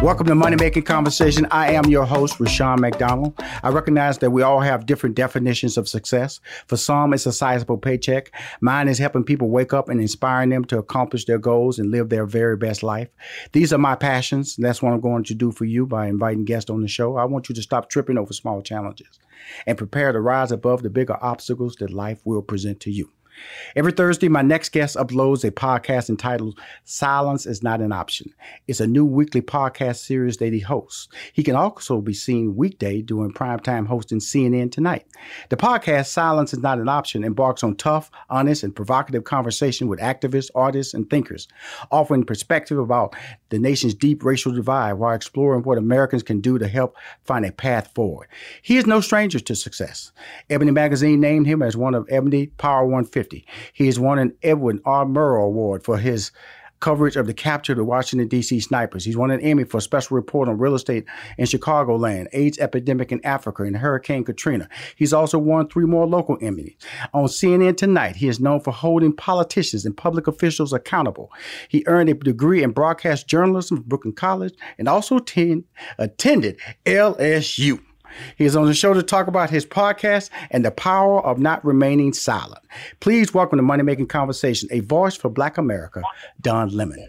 Welcome to Money Making Conversation. I am your host, Rushion McDonald. I recognize that we all have different definitions of success. For some, it's a sizable paycheck. Mine is helping people wake up and inspiring them to accomplish their goals and live their very best life. These are my passions. That's what I'm going to do for you by inviting guests on the show. I want you to stop tripping over small challenges and prepare to rise above the bigger obstacles that life will present to you. Every Thursday, my next guest uploads a podcast entitled Silence is Not an Option. It's a new weekly podcast series that he hosts. He can also be seen weekday doing primetime hosting CNN Tonight. The podcast Silence is Not an Option embarks on tough, honest, and provocative conversation with activists, artists, and thinkers, offering perspective about the nation's deep racial divide while exploring what Americans can do to help find a path forward. He is no stranger to success. Ebony Magazine named him as one of Ebony Power 150 he has won an Edward R. Murrow Award for his coverage of the capture of the Washington, D.C. snipers. He's won an Emmy for a special report on real estate in Chicagoland, AIDS epidemic in Africa, and Hurricane Katrina. He's also won three more local Emmys. On CNN Tonight, he is known for holding politicians and public officials accountable. He earned a degree in broadcast journalism from Brooklyn College and also attend, attended LSU. He is on the show to talk about his podcast and the power of not remaining silent. Please welcome to Money Making Conversation, a voice for Black America, Don Lemon.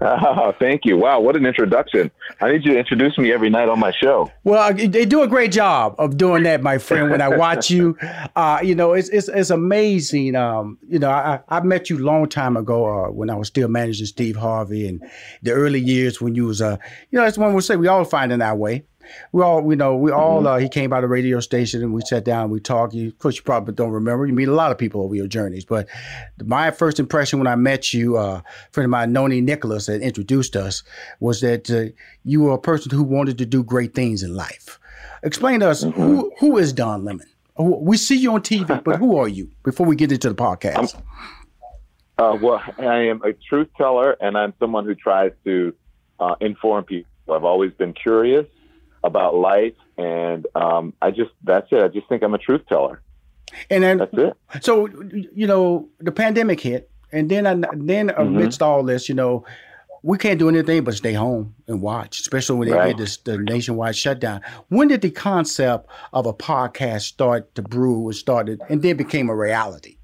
Oh, thank you. Wow, what an introduction. I need you to introduce me every night on my show. Well, they do a great job of doing that, my friend. When I watch you, uh, you know, it's it's, it's amazing. Um, you know, I, I met you a long time ago uh, when I was still managing Steve Harvey and the early years when you was, uh, you know, that's one we say we all find in our way we all, you know, we all, mm-hmm. uh, he came by the radio station and we sat down, and we talked. You, of course, you probably don't remember. You meet a lot of people over your journeys. But my first impression when I met you, uh, a friend of mine, Noni Nicholas, that introduced us, was that uh, you were a person who wanted to do great things in life. Explain to us, mm-hmm. who, who is Don Lemon? We see you on TV, but who are you before we get into the podcast? Uh, well, I am a truth teller and I'm someone who tries to uh, inform people. I've always been curious about life, and um, I just that's it. I just think I'm a truth teller. And then that's it. So you know, the pandemic hit, and then I, then mm-hmm. amidst all this, you know, we can't do anything but stay home and watch, especially when they right. this the nationwide shutdown. When did the concept of a podcast start to brew and started, and then became a reality?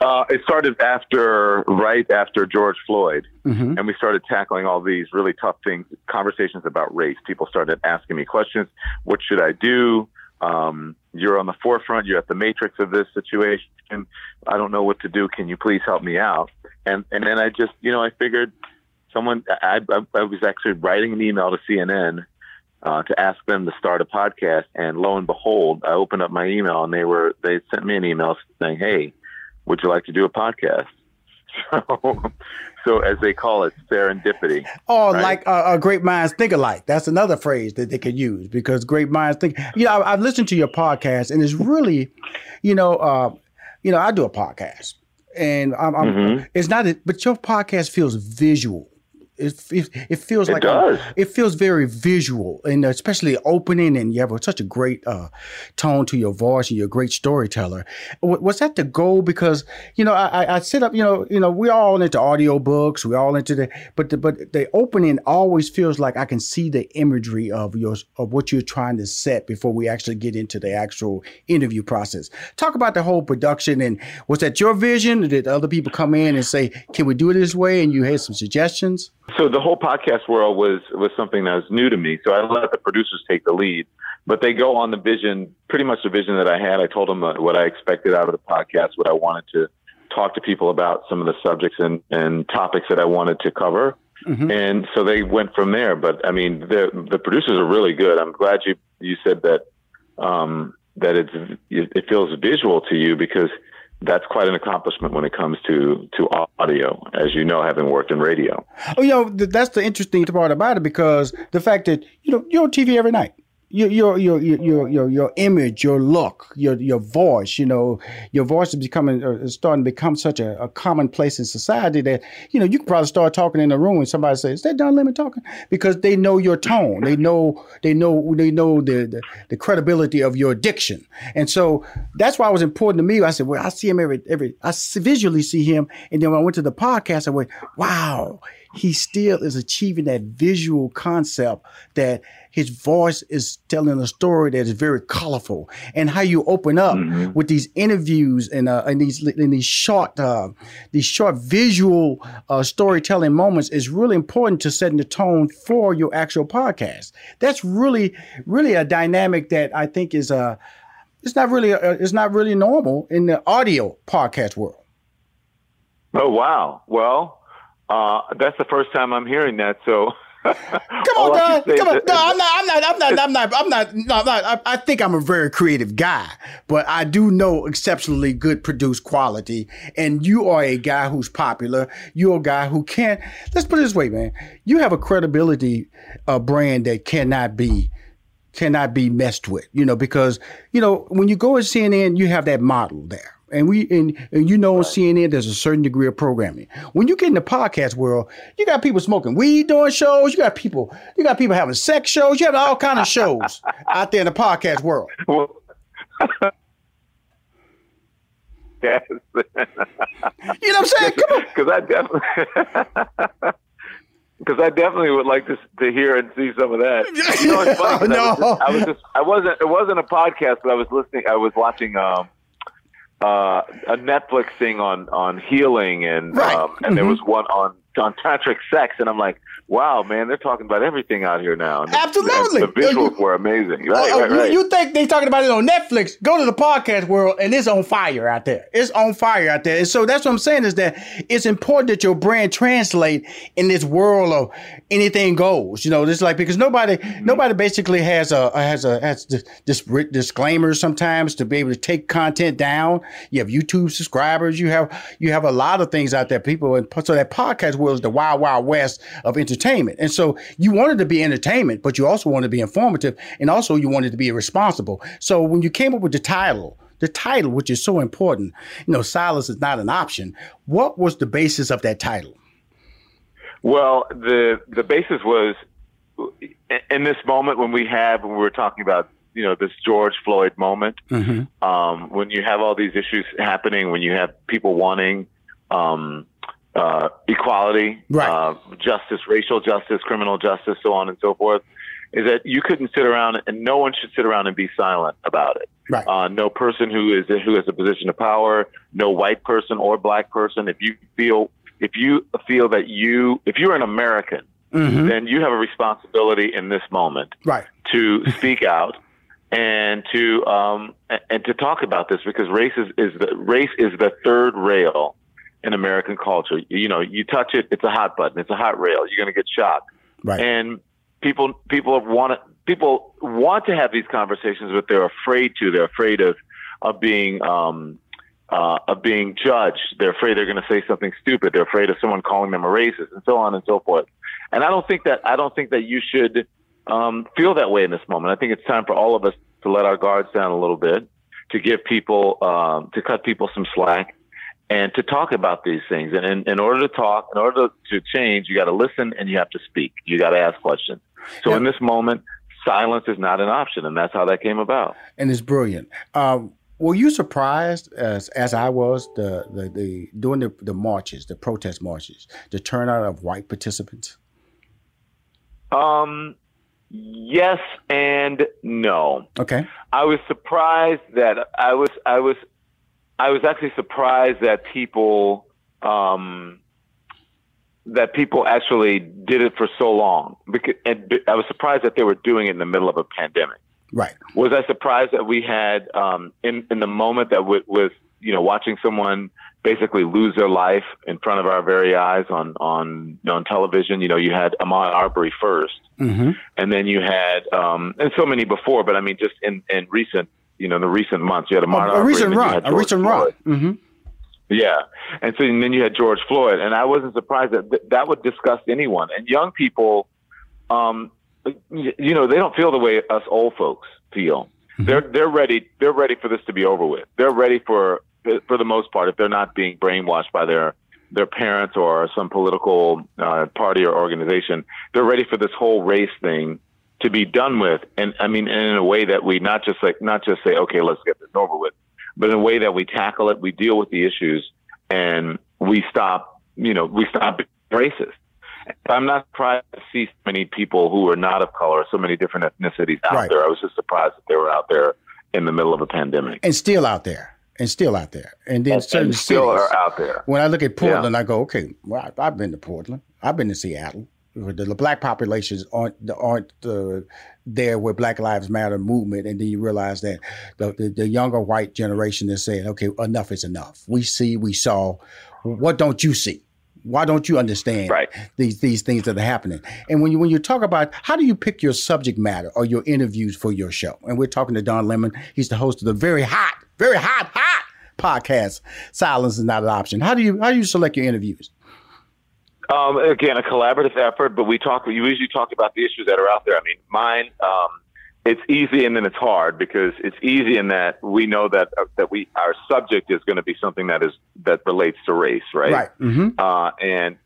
Uh, it started after, right after George Floyd, mm-hmm. and we started tackling all these really tough things, conversations about race. People started asking me questions: What should I do? Um, you're on the forefront. You're at the matrix of this situation. I don't know what to do. Can you please help me out? And and then I just, you know, I figured someone. I, I, I was actually writing an email to CNN uh, to ask them to start a podcast, and lo and behold, I opened up my email, and they were they sent me an email saying, "Hey." Would you like to do a podcast? So, so as they call it, serendipity. Oh, right? like uh, uh, great minds think alike. That's another phrase that they could use because great minds think. You know, I, have listened to your podcast, and it's really, you know, uh, you know, I do a podcast, and I'm, I'm mm-hmm. it's not, a, but your podcast feels visual it, it, it feels it like a, it feels very visual and especially opening and you have such a great uh, tone to your voice and you're a great storyteller. Was that the goal? Because you know I, I set up you know you know we're all into audio books we're all into the but the, but the opening always feels like I can see the imagery of your of what you're trying to set before we actually get into the actual interview process. Talk about the whole production and was that your vision? Did other people come in and say can we do it this way? And you had some suggestions so the whole podcast world was was something that was new to me. So I let the producers take the lead, but they go on the vision, pretty much the vision that I had. I told them what I expected out of the podcast, what I wanted to talk to people about, some of the subjects and and topics that I wanted to cover. Mm-hmm. And so they went from there. But I mean, the the producers are really good. I'm glad you you said that um, that it's it feels visual to you because that's quite an accomplishment when it comes to to audio, as you know, having worked in radio. Oh, you know, that's the interesting part about it because the fact that you know you're on TV every night your your your your your your image, your look, your your voice. You know, your voice is becoming uh, is starting to become such a, a commonplace in society that you know you can probably start talking in a room and somebody says, "Is that Don Lemon talking?" Because they know your tone, they know they know they know the, the the credibility of your diction, and so that's why it was important to me. I said, "Well, I see him every every I visually see him," and then when I went to the podcast, I went, "Wow." He still is achieving that visual concept that his voice is telling a story that is very colorful and how you open up mm-hmm. with these interviews and uh, and these in these short uh, these short visual uh, storytelling moments is really important to setting the tone for your actual podcast. That's really really a dynamic that I think is uh it's not really uh, it's not really normal in the audio podcast world. Oh wow! Well, uh, that's the first time I'm hearing that. So Come on, God. Come on. No, I'm not. I'm not. I'm not. I'm not. I'm not. No, I'm not. I, I, think I'm a very creative guy, but I do know exceptionally good produced quality. And you are a guy who's popular. You're a guy who can't. Let's put it this way, man. You have a credibility uh, brand that cannot be cannot be messed with. You know, because you know when you go to CNN, you have that model there and we and, and you know on CNN there's a certain degree of programming. When you get in the podcast world, you got people smoking weed doing shows. You got people you got people having sex shows. You have all kind of shows out there in the podcast world. yes. you know what I'm saying? Come on. Because I definitely. Because I definitely would like to to hear and see some of that. You know, funny. no. I was, just, I was just I wasn't it wasn't a podcast, but I was listening. I was watching um, uh, a Netflix thing on on healing, and right. um, and mm-hmm. there was one on on tantric sex, and I'm like, wow, man, they're talking about everything out here now. And Absolutely, the, the visuals you, were amazing. Right, right, right. You think they're talking about it on Netflix? Go to the podcast world, and it's on fire out there. It's on fire out there. And so that's what I'm saying is that it's important that your brand translate in this world of anything goes. You know, this like because nobody mm-hmm. nobody basically has a has a has this disclaimers sometimes to be able to take content down. You have YouTube subscribers. You have you have a lot of things out there. People and so that podcast world is the wild wild west of entertainment. And so you wanted to be entertainment, but you also wanted to be informative, and also you wanted to be responsible. So when you came up with the title. The title, which is so important, you know, silence is not an option. What was the basis of that title? Well, the the basis was in this moment when we have when we were talking about you know this George Floyd moment, mm-hmm. um, when you have all these issues happening, when you have people wanting um, uh, equality, right. uh, justice, racial justice, criminal justice, so on and so forth, is that you couldn't sit around and no one should sit around and be silent about it. Right. Uh, no person who is who has a position of power, no white person or black person. If you feel if you feel that you, if you're an American, mm-hmm. then you have a responsibility in this moment, right, to speak out and to um, and to talk about this because race is, is the race is the third rail in American culture. You know, you touch it, it's a hot button, it's a hot rail. You're going to get shot, right? And people people want to, people want to have these conversations, but they're afraid to. They're afraid of of being um, uh, of being judged. They're afraid they're going to say something stupid. They're afraid of someone calling them a racist, and so on and so forth. And I don't think that I don't think that you should um, feel that way in this moment. I think it's time for all of us to let our guards down a little bit, to give people um, to cut people some slack, and to talk about these things. And in, in order to talk, in order to change, you got to listen and you have to speak. You got to ask questions. So in this moment, silence is not an option, and that's how that came about. And it's brilliant. Um, were you surprised as as I was the the, the during the, the marches, the protest marches, the turnout of white participants? Um yes and no. Okay. I was surprised that I was I was I was actually surprised that people um that people actually did it for so long because and I was surprised that they were doing it in the middle of a pandemic. Right. Was I surprised that we had um, in in the moment that w- was you know watching someone basically lose their life in front of our very eyes on on on television. You know, you had Ahmaud Arbery 1st mm-hmm. and then you had um, and so many before. But I mean, just in in recent you know in the recent months, you had Ahmaud a, Arbery, a recent run, a recent run. Mm-hmm. Yeah, and so and then you had George Floyd, and I wasn't surprised that th- that would disgust anyone. And young people, um, you know, they don't feel the way us old folks feel. Mm-hmm. They're they're ready. They're ready for this to be over with. They're ready for for the most part, if they're not being brainwashed by their their parents or some political uh, party or organization, they're ready for this whole race thing to be done with. And I mean, in a way that we not just like not just say, okay, let's get this over with, but in a way that we tackle it, we deal with the issues, and we stop. You know, we stop being racist. I'm not surprised to see so many people who are not of color, so many different ethnicities out Right. there. I was just surprised that they were out there in the middle of a pandemic. and still out there, and still out there, and then certain and still cities. are out there. When I look at Portland, I go, okay, well, I've been to Portland. I've been to Seattle. The, the black populations aren't aren't uh, there with Black Lives Matter movement, and then you realize that the, the, the younger white generation is saying, okay, enough is enough. We see, we saw. What don't you see? Why don't you understand Right. these these things that are happening? And when you when you talk about how do you pick your subject matter or your interviews for your show? And we're talking to Don Lemon. He's the host of the very hot, very hot, hot podcast. Silence is not an option. How do you how do you select your interviews? Um, again, a collaborative effort, but we talk. We usually talk about the issues that are out there. I mean, mine. Um, it's easy and then it's hard because it's easy in that we know that uh, that we our subject is going to be something that is that relates to race, right? Right. Mm-hmm. Uh, and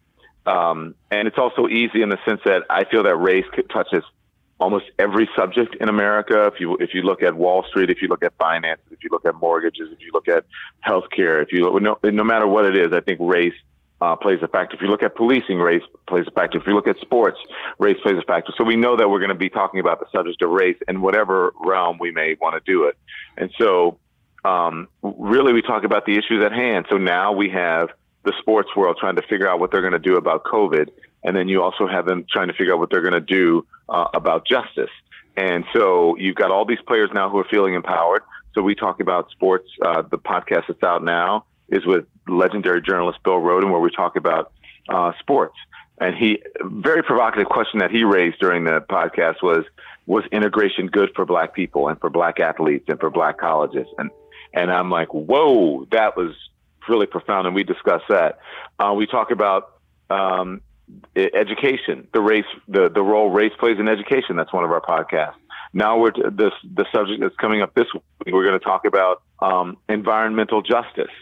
um, and it's also easy in the sense that I feel that race touches almost every subject in America. If you if you look at Wall Street, if you look at finance, if you look at mortgages, if you look at healthcare, if you no, no matter what it is, I think race uh, plays a factor. If you look at policing, race plays a factor. If you look at sports, race plays a factor. So we know that we're going to be talking about the subject of race in whatever realm we may want to do it. And so, um, really, we talk about the issues at hand. So now we have the sports world trying to figure out what they're going to do about COVID, and then you also have them trying to figure out what they're going to do uh, about justice. And so you've got all these players now who are feeling empowered. So we talk about sports. Uh, the podcast that's out now is with legendary journalist Bill Rhoden, where we talk about uh, sports. And he, very provocative question that he raised during the podcast was, was integration good for black people and for black athletes and for black colleges? And, and I'm like, whoa, that was really profound. And we discuss that. Uh, we talk about, um, education, the race, the, the role race plays in education. That's one of our podcasts. Now we're this the subject that's coming up this week. We're going to talk about um, environmental justice,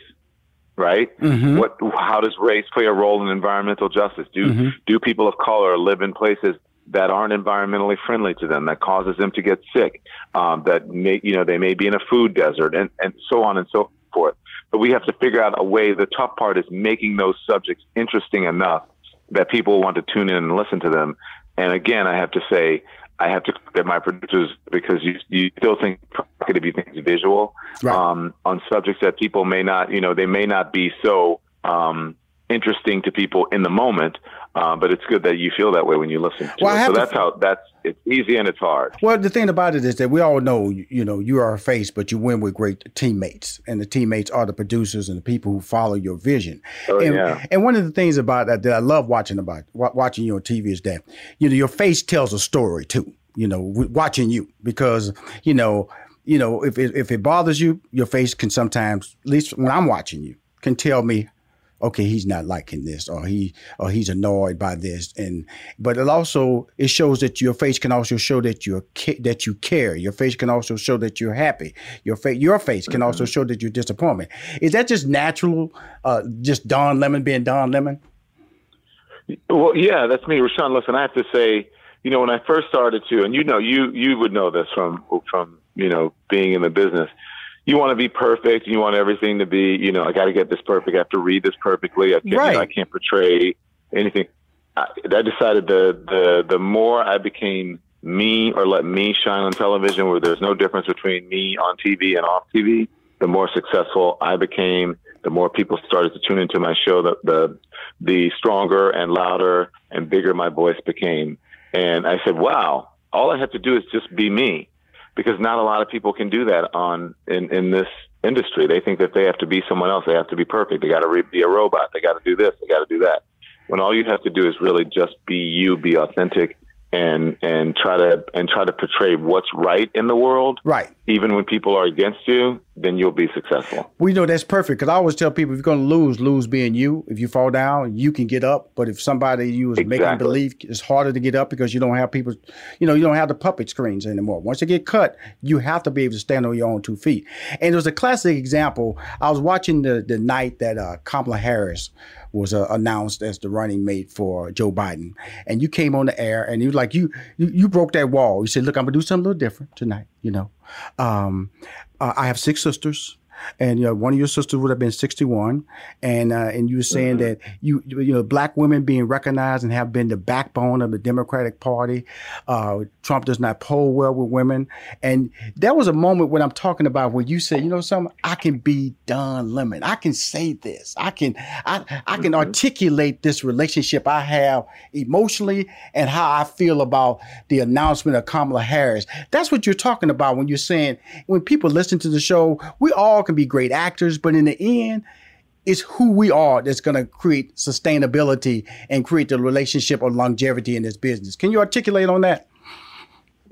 right? Mm-hmm. What? How does race play a role in environmental justice? Do Mhm. do people of color live in places that aren't environmentally friendly to them, that causes them to get sick, um, that may you know they may be in a food desert, and and so on and so forth. But we have to figure out a way. The tough part is making those subjects interesting enough that people want to tune in and listen to them. And again, I have to say, I have to credit my producers because you you still think provocative, you think it's visual Right. um, on subjects that people may not, you know, they may not be so um, interesting to people in the moment. Uh, but it's good that you feel that way when you listen. To Well, it. So that's how that's it's easy and it's hard. Well, the thing about it is that we all know, you- you know, you are a face, but you win with great teammates, and the teammates are the producers and the people who follow your vision. Oh, and, yeah. and one of the things about that that I love watching about wa- watching you on TV is that you know your face tells a story too. You know, w- watching you because you know, you know, if it, if it bothers you, your face can sometimes, at least when I'm watching you, can tell me okay, he's not liking this, or he or he's annoyed by this, and but it also it shows that your face can also show that you're that you care. Your face can also show that you're happy. Your face your face can also show that you're disappointed. Is that just natural? Uh, just Don Lemon being Don Lemon? Well, yeah, that's me, Rushion. Listen, I have to say, you know, when I first started to, and you know, you you would know this from from you know being in the business. You want to be perfect. You want everything to be, you know, I got to get this perfect. I have to read this perfectly. I can't, Right. I can't portray anything. I, I decided the the the more I became me or let me shine on television, where there's no difference between me on TV and off TV, the more successful I became. The more people started to tune into my show, the the the stronger and louder and bigger my voice became. And I said, wow, all I have to do is just be me because not a lot of people can do that on in, in this industry. They think that they have to be someone else. They have to be perfect. They got to re- be a robot. They got to do this. They got to do that. When all you have to do is really just be you, be authentic, and and try to and try to portray what's right in the world, Right. even when people are against you, then you'll be successful. We know that's perfect because I always tell people if you're going to lose, lose being you. If you fall down, you can get up. But if somebody you is making believe, it's harder to get up because you don't have people, you know, you don't have the puppet screens anymore. Once you get cut, you have to be able to stand on your own two feet. And there's a classic example. I was watching the the night that uh, Kamala Harris was uh, announced as the running mate for Joe Biden, and you came on the air and you like you you, you broke that wall. You said, "Look, I'm gonna do something a little different tonight." You know, um, uh, I have six sisters. And you know one of your sisters would have been 61 and uh, and you were saying mm-hmm. that you you know black women being recognized and have been the backbone of the democratic party uh, trump does not poll well with women. And there was a moment when i'm talking about where you said you know something? I can be don lemon. I can say this. I can i, I can mm-hmm. articulate this relationship i have emotionally and how i feel about the announcement of kamala harris. That's what you're talking about when you're saying when people listen to the show we all can be great actors, but in the end, it's who we are that's going to create sustainability and create the relationship or longevity in this business. Can you articulate on that?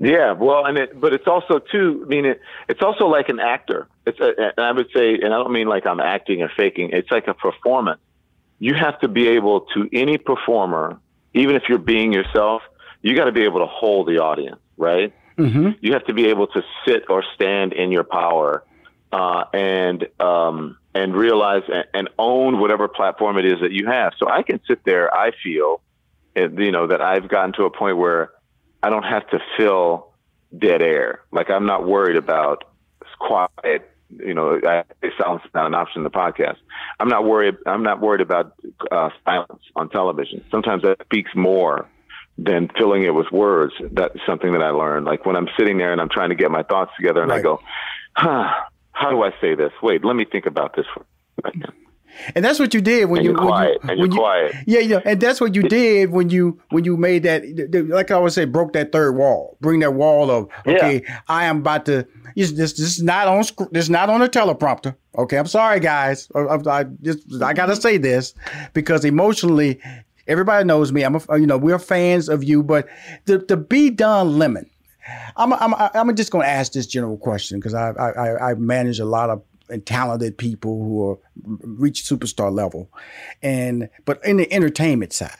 Yeah, well, and it, but it's also too. I mean, it, it's also like an actor. It's, a, and I would say, and I don't mean like I'm acting or faking. It's like a performance. You have to be able to any performer, even if you're being yourself, you got to be able to hold the audience, right? Mm-hmm. You have to be able to sit or stand in your power uh, and um, and realize and, and, own whatever platform it is that you have. So I can sit there. I feel, you know, that I've gotten to a point where I don't have to fill dead air. Like I'm not worried about quiet. You know, I, it sounds not an option in the podcast. I'm not worried. I'm not worried about uh, silence on television. Sometimes that speaks more than filling it with words. That's something that I learned. Like when I'm sitting there and I'm trying to get my thoughts together, and right. I go, "Huh, how do I say this? Wait, let me think about this for a second. And that's what you did when and you you're quiet. When you, and you're you, quiet. Yeah, yeah. And that's what you did when you when you made that. Like I always say, broke that third wall. Bring that wall of okay. Yeah. I am about to. This this is not on this is not on a teleprompter. Okay, I'm sorry, guys. I, I, I just I gotta say this because emotionally, everybody knows me. I'm a, you know we're fans of you, but the the be Don Lemon I'm I'm I'm just going to ask this general question because I, I I manage a lot of talented people who are reach superstar level, and but in the entertainment side,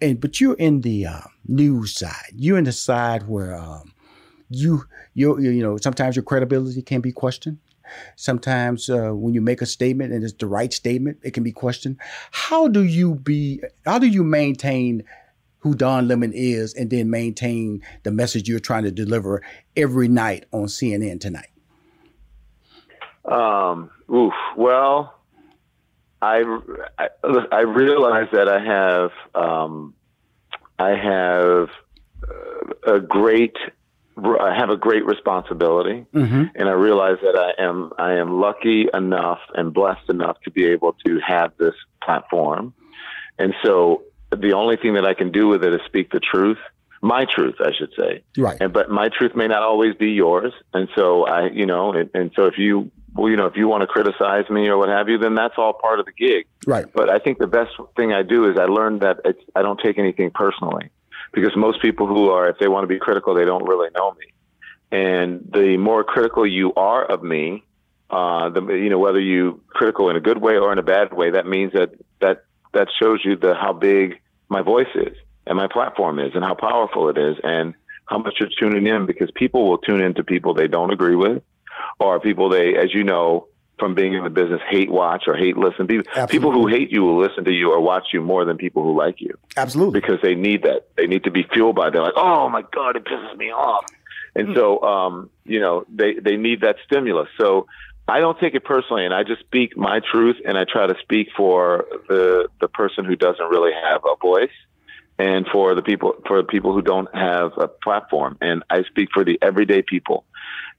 and but you're in the uh, news side. You're in the side where um, you you you know sometimes your credibility can be questioned. Sometimes uh, when you make a statement and it's the right statement, it can be questioned. How do you be? How do you maintain who Don Lemon is and then maintain the message you're trying to deliver every night on CNN tonight? Um, oof. Well, I, I, I realize that I have, um, I have uh, a great, I have a great responsibility, mm-hmm. and I realize that I am, I am lucky enough and blessed enough to be able to have this platform. And so the only thing that I can do with it is speak the truth, my truth, I should say. Right. And but my truth may not always be yours, and so I, you know, and, and so if you, well, you know, if you want to criticize me or what have you, then that's all part of the gig. Right. But I think the best thing I do is I learned that it's, I don't take anything personally, because most people who are, if they want to be critical, they don't really know me. And the more critical you are of me, uh, the you know whether you critical in a good way or in a bad way, that means that that that shows you the how big my voice is and my platform is and how powerful it is and how much you're tuning in because people will tune in to people they don't agree with or people they, as you know, from being in the business, hate watch or hate listen. People, people who hate you will listen to you or watch you more than people who like you. Absolutely. Because they need that. They need to be fueled by. They're like, oh my god, it pisses me off. And so, um, you know, they they need that stimulus. So I don't take it personally, and I just speak my truth, and I try to speak for the the person who doesn't really have a voice, and for the people for the people who don't have a platform, and I speak for the everyday people.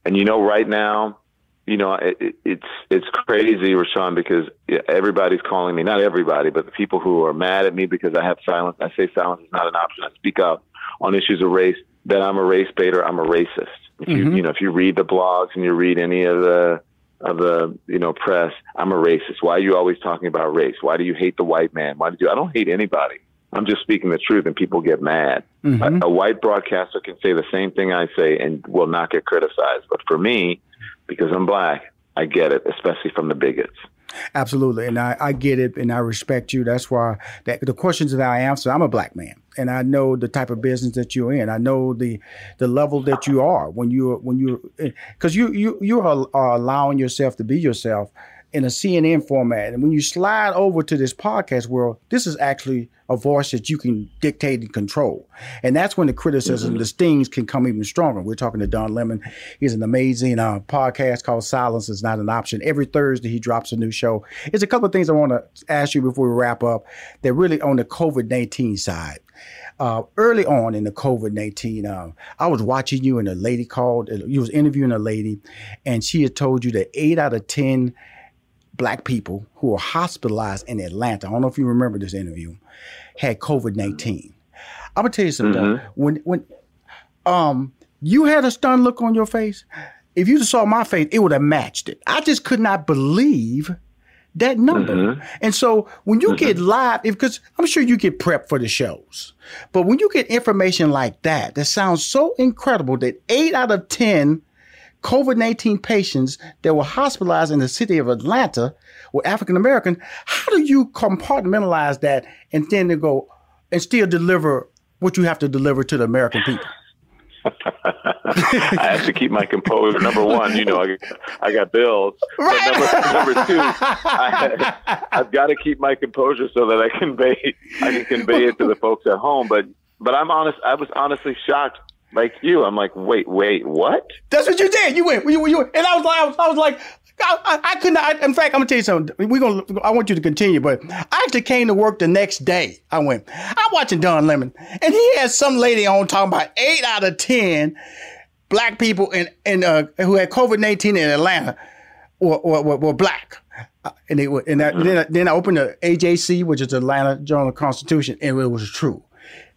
And you know, right now, you know, it, it's it's crazy, Rushion, because everybody's calling me. Not everybody, but the people who are mad at me because I have silence. I say silence is not an option. I speak out on issues of race. That I'm a race baiter. I'm a racist. If you mm-hmm. you know, if you read the blogs and you read any of the of the you know press, I'm a racist. Why are you always talking about race? Why do you hate the white man? Why did you? I don't hate anybody. I'm just speaking the truth, and people get mad. Mm-hmm. A, a white broadcaster can say the same thing I say and will not get criticized. But for me, because I'm black, I get it, especially from the bigots. Absolutely, and I, I get it, and I respect you. That's why that, the questions that I answer, I'm a black man, and I know the type of business that you're in. I know the the level that you are when you when you because eh, you you you are, are allowing yourself to be yourself in a CNN format. And when you slide over to this podcast world, this is actually a voice that you can dictate and control. And that's when the criticism, mm-hmm. the stings can come even stronger. We're talking to Don Lemon. He's an amazing uh, podcast called Silence is Not an Option. Every Thursday, he drops a new show. There's a couple of things I want to ask you before we wrap up. They're really on the COVID 19 side. Uh, early on in the COVID 19, uh, I was watching you and a lady called, you was interviewing a lady, and she had told you that eight out of 10 black people who were hospitalized in Atlanta, I don't know if you remember this interview, had COVID 19. I'm gonna tell you something. Mm-hmm. When when um you had a stunned look on your face, if you saw my face, it would have matched it. I just could not believe that number. Mm-hmm. And so when you mm-hmm. get live, because I'm sure you get prepped for the shows, but when you get information like that, that sounds so incredible that eight out of 10 COVID 19 patients that were hospitalized in the city of Atlanta were African American. How do you compartmentalize that and then to go and still deliver what you have to deliver to the American people? I have to keep my composure. Number one, you know, I, I got bills. Right. Number, number, two, I, have got to keep my composure so that I convey I can convey it to the folks at home. But but I'm honest. I was honestly shocked like you. I'm like, wait, wait, what? That's what you did. You went, you, you, and I was like, I was, I was like, I, I, I couldn't. I, in fact, I'm gonna tell you something. We're gonna. I want you to continue, but I actually came to work the next day. I went. I'm watching Don Lemon, and he had some lady on talking about eight out of ten black people in in uh, who had COVID nineteen in Atlanta were, were, were black. Uh, and they were, and that, then, then I opened the AJC, which is Atlanta Journal Constitution, and it was true.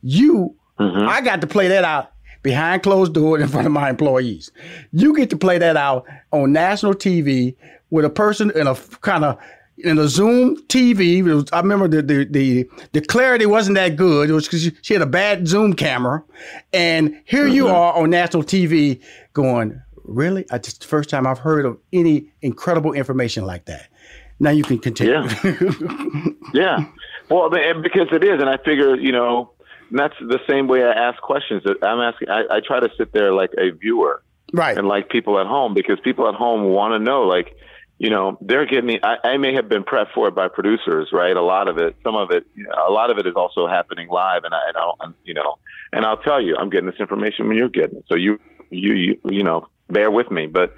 You, mm-hmm. I got to play that out behind closed doors in front of my employees. You get to play that out on national TV with a person in a kind of in a Zoom TV. Was, I remember the, the, the the clarity wasn't that good. It was because she had a bad Zoom camera, and here mm-hmm. you are on national TV going. Really, I just the first time I've heard of any incredible information like that. Now you can continue. Yeah. yeah. Well, because it is, and I figure you know and that's the same way I ask questions. I'm asking. I, I try to sit there like a viewer, right, and like people at home because people at home want to know, like, you know, they're getting. I, I may have been prepped for it by producers, right? A lot of it, some of it, a lot of it is also happening live, and I, and I don't, you know, and I'll tell you, I'm getting this information when you're getting it. So you, you, you, you know, bear with me, but.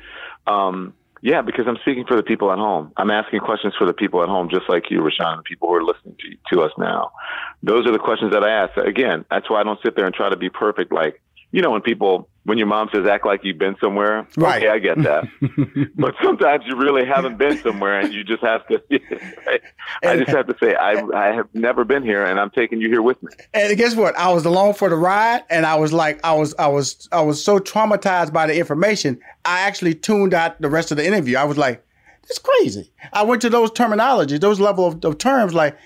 um yeah, because I'm speaking for the people at home. I'm asking questions for the people at home, just like you, Rushion, the people who are listening to, to us now. Those are the questions that I ask. Again, that's why I don't sit there and try to be perfect. Like, you know, when people when your mom says act like you've been somewhere, right? Okay, I get that. but sometimes you really haven't been somewhere, and you just have to. Right? I just have to say I I have never been here, and I'm taking you here with me. And guess what? I was along for the ride, and I was like, I was I was I was so traumatized by the information, I actually tuned out the rest of the interview. I was like, "It's crazy." I went to those terminologies, those level of, of terms, like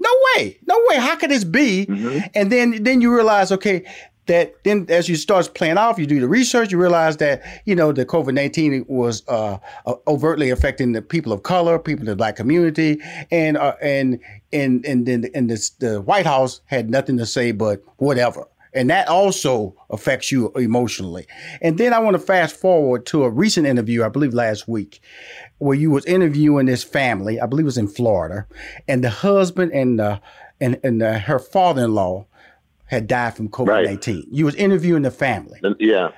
no way, no way. How could this be? Mm-hmm. And then then you realize, okay, that then as you start playing off, you do the research, you realize that, you know, the COVID-19 was uh, overtly affecting the people of color, people in the black community. And, uh, and, and, and then and this, the White House had nothing to say but whatever. And that also affects you emotionally. And then I want to fast forward to a recent interview, I believe last week, where you was interviewing this family. I believe it was in Florida, and the husband and uh, and and uh, her father-in-law had died from COVID nineteen. Right. You was interviewing the family. Yeah,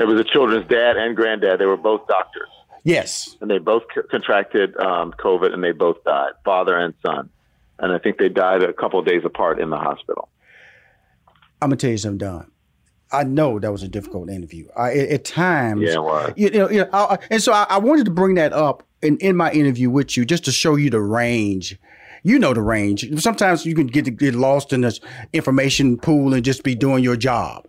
it was the children's dad and granddad. They were both doctors. Yes, and they both c- contracted um, COVID, and they both died, father and son. And I think they died a couple of days apart in the hospital. I'm gonna tell you something, Don. I know that was a difficult interview. I, at times, yeah, you know, you know, I, and so I, I wanted to bring that up in, in my interview with you, just to show you the range you know the range. Sometimes you can get get lost in this information pool and just be doing your job.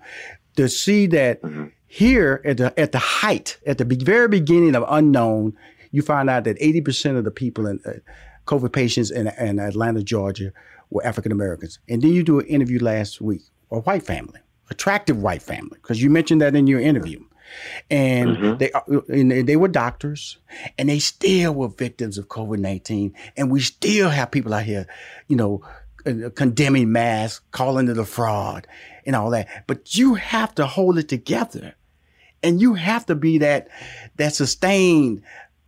To see that mm-hmm. here at the at the height, at the very beginning of unknown, you find out that eighty percent of the people in uh, COVID patients in, in Atlanta, Georgia, were African Americans. And then you do an interview last week, a white family, attractive white family, because you mentioned that in your interview and mm-hmm. they uh, and they were doctors, and they still were victims of COVID nineteen, and we still have people out here, you know, uh, condemning masks, calling it a fraud, and all that. But you have to hold it together, and you have to be that that sustained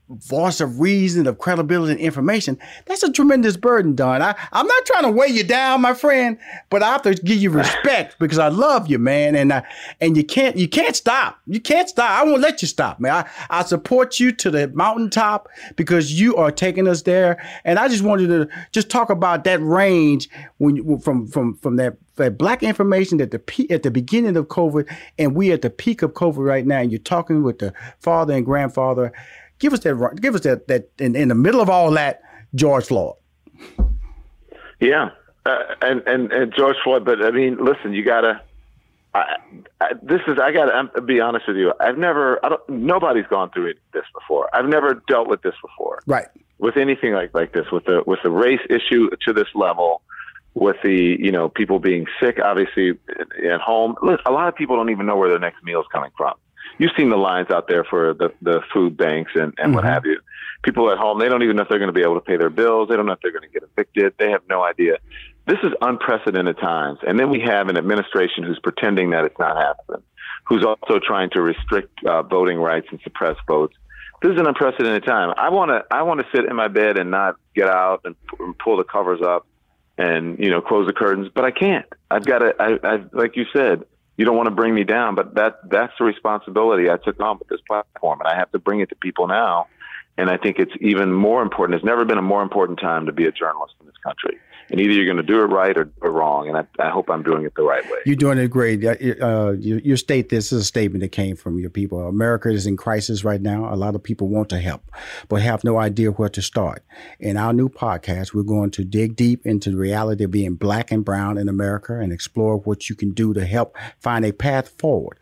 voice of reason, of credibility and information, that's a tremendous burden, Don. I, I'm not trying to weigh you down, my friend, but I have to give you respect because I love you, man. And I, and you can't you can't stop. You can't stop. I won't let you stop, man. I, I support you to the mountaintop because you are taking us there. And I just wanted to just talk about that range when you, from from from that that black information at the pe- at the beginning of COVID, and we at the peak of COVID right now. And you're talking with the father and grandfather Give us that. Give us that. That in, in the middle of all that, George Floyd. Yeah, uh, and, and and George Floyd. But I mean, listen, you gotta. I, I, this is. I gotta be honest with you. I've never. I don't. Nobody's gone through it, this before. I've never dealt with this before. Right. With anything like like this, with the with the race issue to this level, with the you know people being sick, obviously at home. Listen, a lot of people don't even know where their next meal is coming from you've seen the lines out there for the, the food banks and, and mm-hmm. what have you. People at home, they don't even know if they're going to be able to pay their bills. They don't know if they're going to get evicted. They have no idea. This is unprecedented times. And then we have an administration who's pretending that it's not happening, who's also trying to restrict uh, voting rights and suppress votes. This is an unprecedented time. I want to I want to sit in my bed and not get out and pull the covers up and you know close the curtains, but I can't. I've got to. I, I like you said you don't want to bring me down, but that that's the responsibility I took on with this platform, and I have to bring it to people now. And I think it's even more important. There's never been a more important time to be a journalist in this country and either you're going to do it right or, or wrong. And I, I, hope I'm doing it the right way. You're doing it great. Uh, you, you, state this is a statement that came from your people. America is in crisis right now. A lot of people want to help, but have no idea where to start. In our new podcast, we're going to dig deep into the reality of being black and brown in America and explore what you can do to help find a path forward.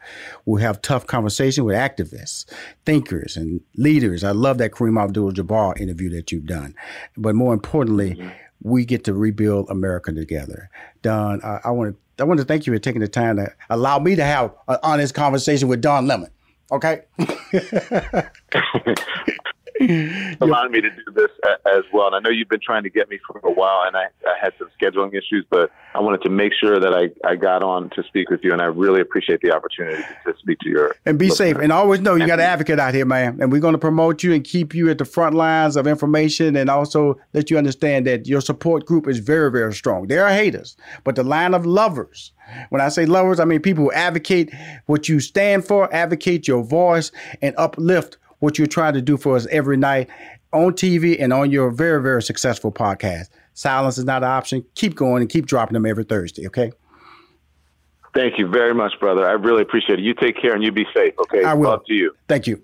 We'll have tough conversation with activists, thinkers, and leaders. I love that Kareem Abdul-Jabbar interview that you've done. But more importantly, mm-hmm we get to rebuild America together. Don, I, I want to I want to thank you for taking the time to allow me to have an honest conversation with Don Lemon. Okay. allowing me to do this as well. And I know you've been trying to get me for a while, and I, I had some scheduling issues, but I wanted to make sure that I, I got on to speak with you, and I really appreciate the opportunity to speak to your and be listeners. safe. And always know you got an advocate out here, man. And we're going to promote you and keep you at the front lines of information, and also let you understand that your support group is very, very strong. There are haters, but the line of lovers. When I say lovers, I mean people who advocate what you stand for, advocate your voice, and uplift what you're trying to do for us every night on TV and on your very, very successful podcast. Silence is not an option. Keep going and keep dropping them every Thursday, okay? Thank you very much, brother. I really appreciate it. You take care and you be safe, okay? I will. Love to you. Thank you.